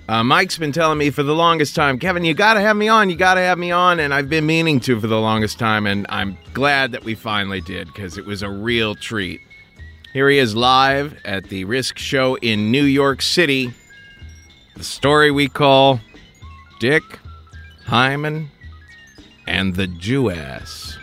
Uh, Mike's been telling me for the longest time, Kevin, you got to have me on. You got to have me on. And I've been meaning to for the longest time. And I'm glad that we finally did because it was a real treat. Here he is live at the Risk Show in New York City. The story we call Dick, Hyman, and the Jewess.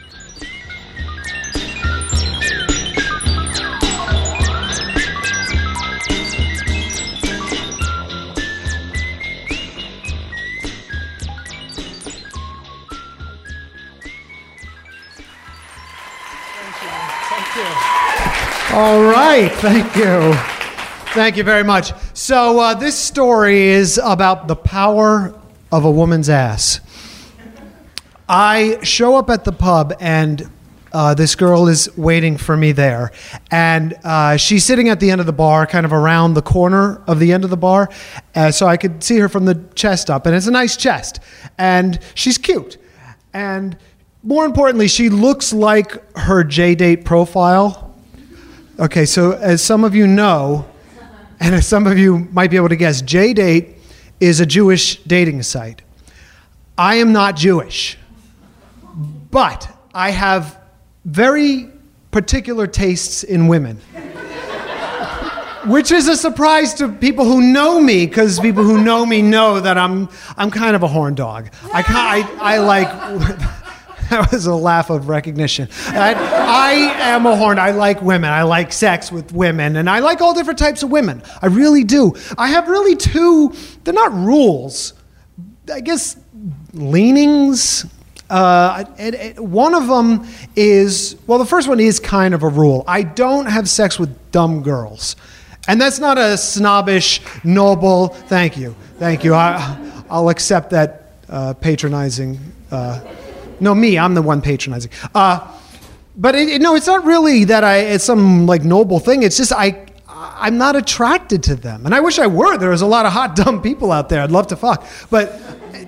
All right, thank you. Thank you very much. So, uh, this story is about the power of a woman's ass. I show up at the pub, and uh, this girl is waiting for me there. And uh, she's sitting at the end of the bar, kind of around the corner of the end of the bar. Uh, so I could see her from the chest up, and it's a nice chest. And she's cute. And more importantly, she looks like her JDate profile. Okay, so as some of you know, and as some of you might be able to guess, JDate is a Jewish dating site. I am not Jewish, but I have very particular tastes in women. Which is a surprise to people who know me, because people who know me know that I'm I'm kind of a horn dog. I I, I like that was a laugh of recognition. I, I am a horn. I like women. I like sex with women, and I like all different types of women. I really do. I have really two. They're not rules. I guess leanings. Uh, one of them is well, the first one is kind of a rule. I don't have sex with dumb girls, and that's not a snobbish, noble. Thank you, thank you. I, I'll accept that uh, patronizing. Uh, no, me. I'm the one patronizing. Uh, but it, it- no, it's not really that I. It's some like noble thing. It's just I. I'm not attracted to them, and I wish I were. There's a lot of hot dumb people out there. I'd love to fuck, but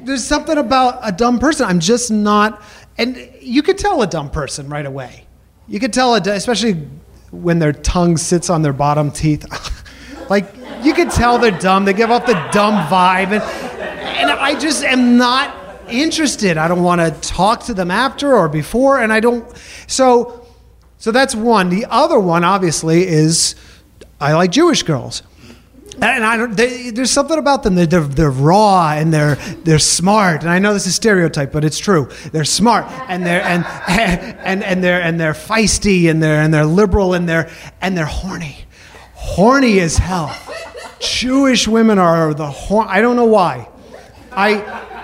there's something about a dumb person. I'm just not. And you could tell a dumb person right away. You could tell, a, especially when their tongue sits on their bottom teeth. like you could tell they're dumb. They give off the dumb vibe, and and I just am not interested. I don't want to talk to them after or before, and I don't. So, so that's one. The other one, obviously, is I like Jewish girls. And I don't. They, there's something about them. They're, they're, they're raw and they're they're smart. And I know this is stereotype, but it's true. They're smart and they're and and and they're and they're feisty and they're and they're liberal and they're and they're horny, horny as hell. Jewish women are the horn. I don't know why. I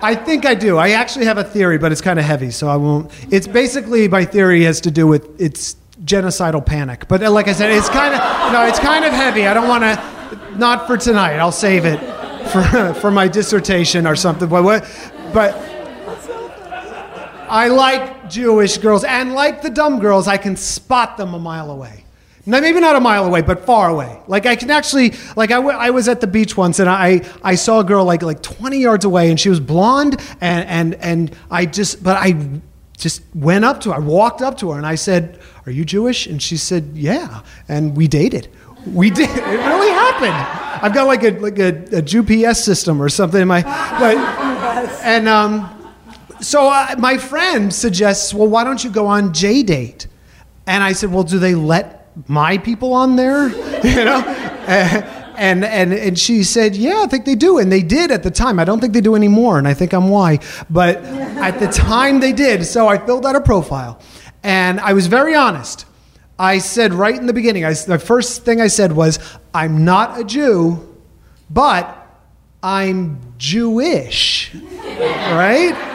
I think I do. I actually have a theory, but it's kind of heavy, so I won't. It's basically my theory has to do with it's genocidal panic. But uh, like I said, it's kind of no, it's kind of heavy. I don't want to. Not for tonight. I'll save it for for my dissertation or something. But what? But I like Jewish girls, and like the dumb girls, I can spot them a mile away. Maybe not a mile away, but far away. Like I can actually, like I, w- I was at the beach once, and I, I saw a girl like like 20 yards away, and she was blonde, and and and I just, but I just went up to her. I walked up to her, and I said, "Are you Jewish?" And she said, "Yeah," and we dated. We did. It really happened. I've got like a like a, a GPS system or something in my, but, and um. So uh, my friend suggests, well, why don't you go on JDate? And I said, well, do they let my people on there? you know? And, and, and she said, yeah, I think they do. And they did at the time. I don't think they do anymore, and I think I'm why. But at the time they did. So I filled out a profile. And I was very honest. I said right in the beginning, I, the first thing I said was, I'm not a Jew, but I'm Jewish. right?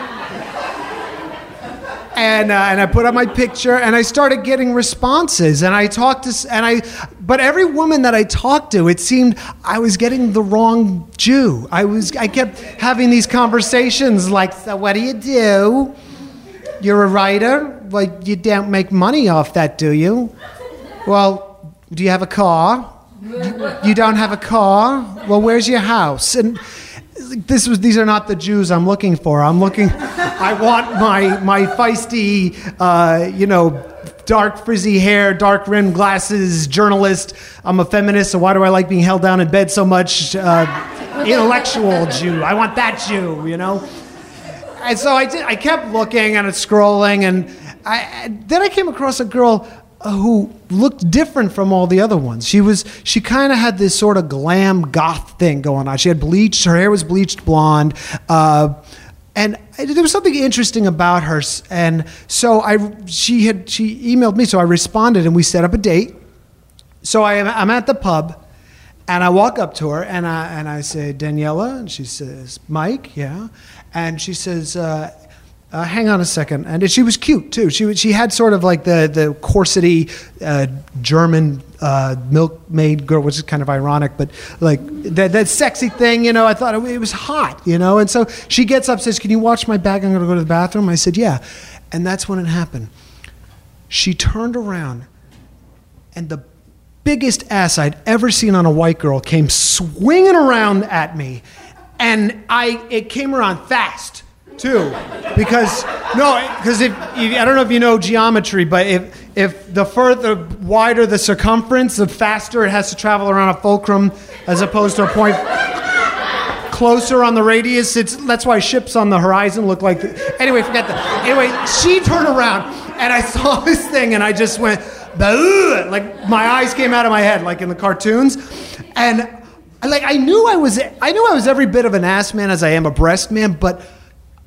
And uh, and I put up my picture, and I started getting responses, and I talked to, and I, but every woman that I talked to, it seemed I was getting the wrong Jew. I was, I kept having these conversations like, so what do you do? You're a writer. Like you don't make money off that, do you? Well, do you have a car? You, you don't have a car? Well, where's your house? And this was these are not the Jews I'm looking for. I'm looking I want my my feisty uh, you know dark frizzy hair, dark rimmed glasses, journalist. I'm a feminist, so why do I like being held down in bed so much? Uh, intellectual Jew. I want that Jew, you know? And so I did. I kept looking and scrolling, and I, then I came across a girl who looked different from all the other ones. She was. She kind of had this sort of glam goth thing going on. She had bleached. Her hair was bleached blonde. Uh, and there was something interesting about her, and so I she had she emailed me, so I responded, and we set up a date. So I am, I'm at the pub, and I walk up to her, and I and I say Daniela, and she says Mike, yeah, and she says. Uh, uh, hang on a second, and she was cute too. She she had sort of like the the corsety uh, German uh, milkmaid girl, which is kind of ironic, but like that that sexy thing, you know. I thought it, it was hot, you know. And so she gets up, says, "Can you watch my bag? I'm going to go to the bathroom." I said, "Yeah," and that's when it happened. She turned around, and the biggest ass I'd ever seen on a white girl came swinging around at me, and I it came around fast too, because no, because if, I don't know if you know geometry, but if if the further wider the circumference, the faster it has to travel around a fulcrum as opposed to a point closer on the radius. It's that's why ships on the horizon look like. The, anyway, forget that. Anyway, she turned around and I saw this thing and I just went, like my eyes came out of my head like in the cartoons, and like I knew I was I knew I was every bit of an ass man as I am a breast man, but.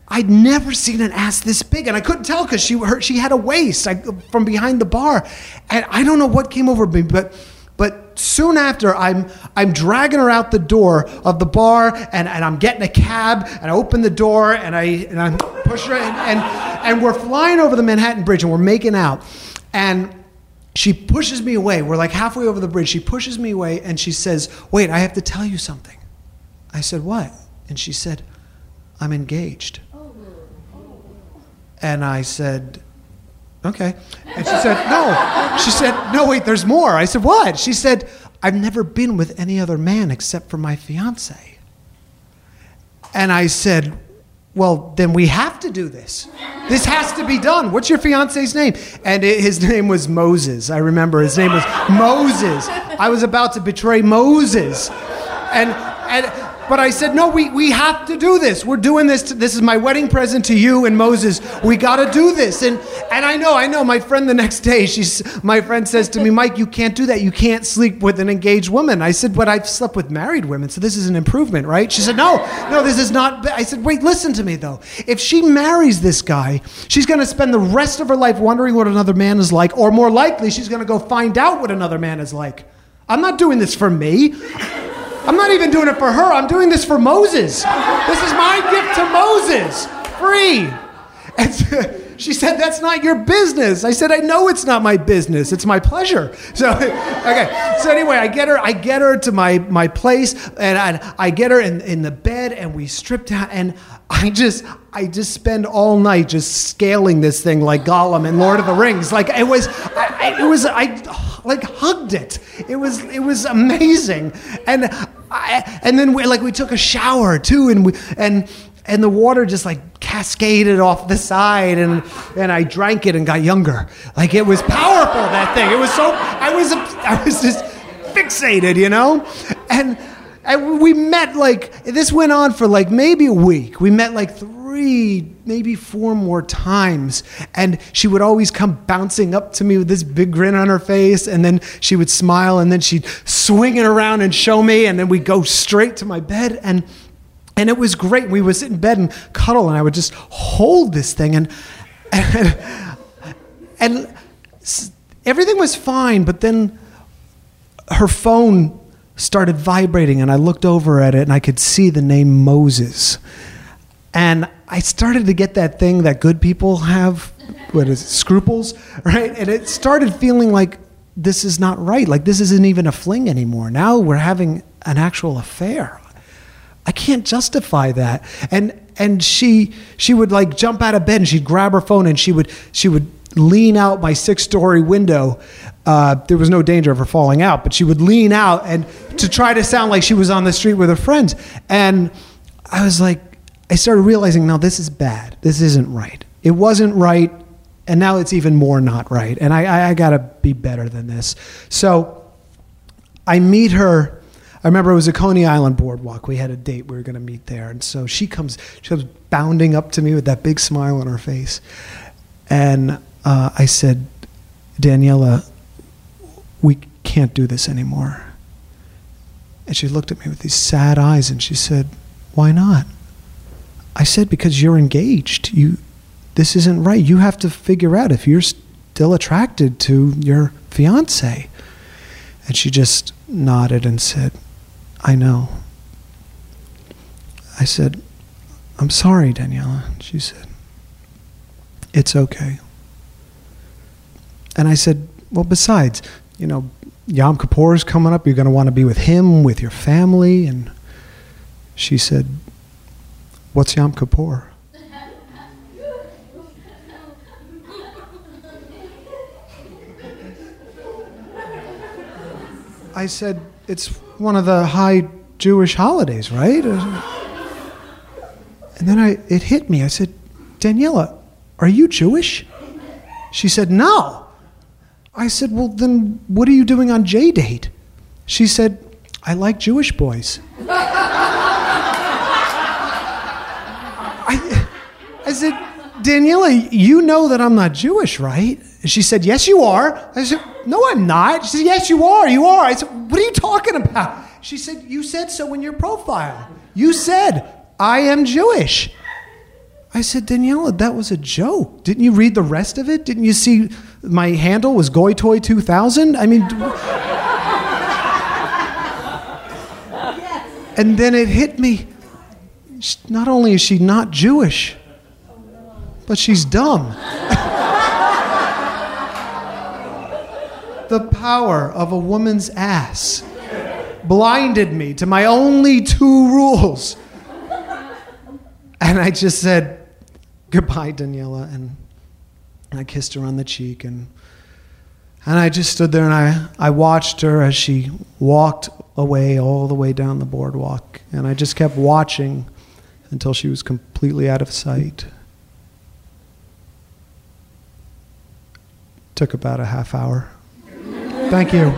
I'd never seen an ass this big, and I couldn't tell because she her, she had a waist I, from behind the bar, and I don't know what came over me, but but soon after, I'm I'm dragging her out the door of the bar, and, and I'm getting a cab, and I open the door, and I and I push her, and and we're flying over the Manhattan Bridge, and we're making out, and she pushes me away. We're like halfway over the bridge. She pushes me away, and she says, "Wait, I have to tell you something." I said, "What?" And she said, "I'm engaged." And I said, okay. And she said, no. She said, no, wait, there's more. I said, what? She said, I've never been with any other man except for my fiance. And I said, well, then we have to do this. This has to be done. What's your fiance's name? And it, his name was Moses. I remember his name was Moses. I was about to betray Moses. And, and, but I said, no, we, we have to do this. We're doing this. To, this is my wedding present to you and Moses. We got to do this. And, and I know, I know. My friend the next day, she's, my friend says to me, Mike, you can't do that. You can't sleep with an engaged woman. I said, but I've slept with married women, so this is an improvement, right? She said, no, no, this is not. I said, wait, listen to me though. If she marries this guy, she's going to spend the rest of her life wondering what another man is like, or more likely, she's going to go find out what another man is like. I'm not doing this for me. I'm not even doing it for her. I'm doing this for Moses. This is my gift to Moses, free. And she said, "That's not your business." I said, "I know it's not my business. It's my pleasure." So, okay. So anyway, I get her. I get her to my my place, and I, I get her in, in the bed, and we strip down, and I just I just spend all night just scaling this thing like Gollum in Lord of the Rings. Like it was, I- it was I like hugged it. It was it was amazing, and I, and then we like we took a shower too, and we and and the water just like cascaded off the side and and I drank it and got younger. Like it was powerful that thing. It was so I was I was just fixated, you know? And we met like this went on for like maybe a week. We met like three, maybe four more times. And she would always come bouncing up to me with this big grin on her face. And then she would smile and then she'd swing it around and show me. And then we'd go straight to my bed. And and it was great. We would sit in bed and cuddle, and I would just hold this thing, and and, and everything was fine. But then her phone started vibrating, and I looked over at it, and I could see the name Moses, and I started to get that thing that good people have what is it, scruples, right? And it started feeling like this is not right. Like this isn't even a fling anymore. Now we're having an actual affair. I can't justify that. And and she she would like jump out of bed and she'd grab her phone and she would she would lean out my six story window. Uh, there was no danger of her falling out, but she would lean out and to try to sound like she was on the street with her friends. And I was like, I started realizing, no, this is bad. This isn't right. It wasn't right, and now it's even more not right. And I, I, I got to be better than this. So I meet her. I remember it was a Coney Island boardwalk. We had a date. We were going to meet there, and so she comes. She comes bounding up to me with that big smile on her face, and uh, I said, Daniela, we can't do this anymore. And she looked at me with these sad eyes, and she said, Why not? I said, Because you're engaged. You, this isn't right. You have to figure out if you're still attracted to your fiance. And she just nodded and said, I know. I said, I'm sorry, Daniela. She said, It's okay. And I said, Well, besides, you know, Yom Kippur is coming up. You're going to want to be with him, with your family. And she said, What's Yom Kippur? I said, It's one of the high Jewish holidays, right? And then I, it hit me. I said, Daniela, are you Jewish? She said, No. I said, Well, then what are you doing on JDate? She said, I like Jewish boys. I, I said, Daniela, you know that I'm not Jewish, right? She said, Yes, you are. I said, No, I'm not. She said, Yes, you are. You are. I said, What are you talking about? She said, You said so in your profile. You said, I am Jewish. I said, Daniela, that was a joke. Didn't you read the rest of it? Didn't you see my handle was goitoy2000. I mean, and then it hit me. Not only is she not Jewish, but she's dumb. the power of a woman's ass blinded me to my only two rules. And I just said, Goodbye, Daniela. And I kissed her on the cheek. And, and I just stood there and I, I watched her as she walked away all the way down the boardwalk. And I just kept watching until she was completely out of sight. Took about a half hour. Thank you.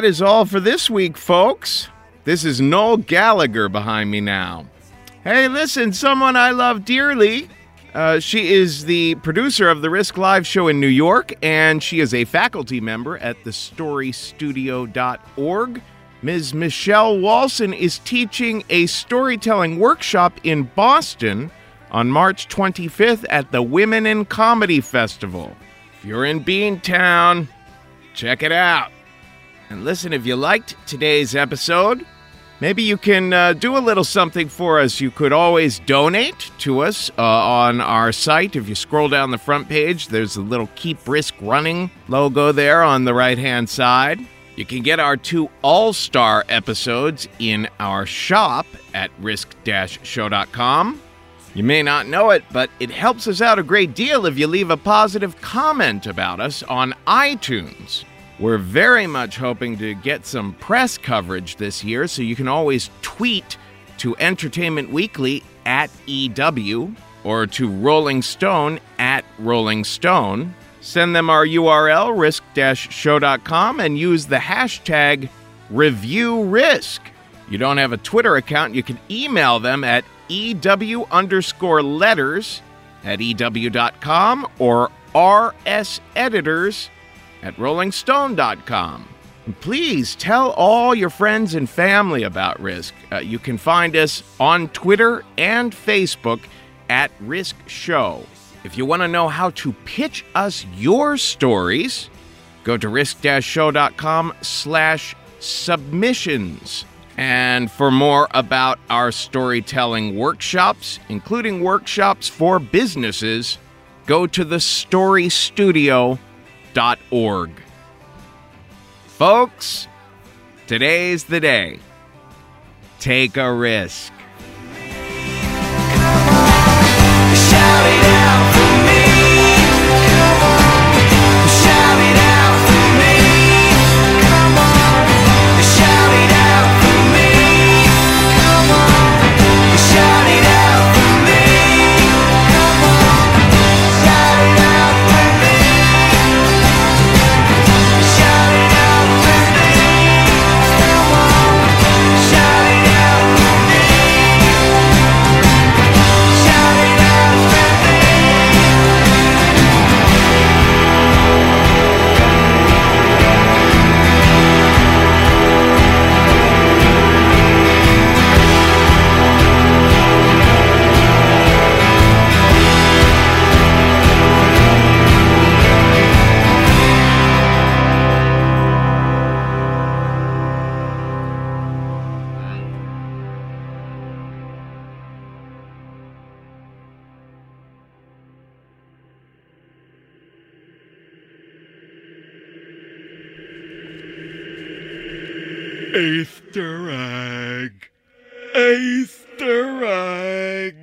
That is all for this week, folks. This is Noel Gallagher behind me now. Hey, listen, someone I love dearly. Uh, she is the producer of the Risk Live show in New York, and she is a faculty member at thestorystudio.org. Ms. Michelle Walson is teaching a storytelling workshop in Boston on March 25th at the Women in Comedy Festival. If you're in Beantown, check it out. And listen, if you liked today's episode, maybe you can uh, do a little something for us. You could always donate to us uh, on our site. If you scroll down the front page, there's a little Keep Risk Running logo there on the right hand side. You can get our two all star episodes in our shop at risk show.com. You may not know it, but it helps us out a great deal if you leave a positive comment about us on iTunes. We're very much hoping to get some press coverage this year, so you can always tweet to Entertainment Weekly at EW or to Rolling Stone at Rolling Stone. Send them our URL, risk show.com, and use the hashtag ReviewRisk. You don't have a Twitter account, you can email them at EW underscore letters at EW.com or RS editors at rollingstone.com. And please tell all your friends and family about Risk. Uh, you can find us on Twitter and Facebook at Risk Show. If you want to know how to pitch us your stories, go to risk-show.com slash submissions. And for more about our storytelling workshops, including workshops for businesses, go to thestorystudio.org. Folks, today's the day. Take a risk. Easter egg. Easter egg.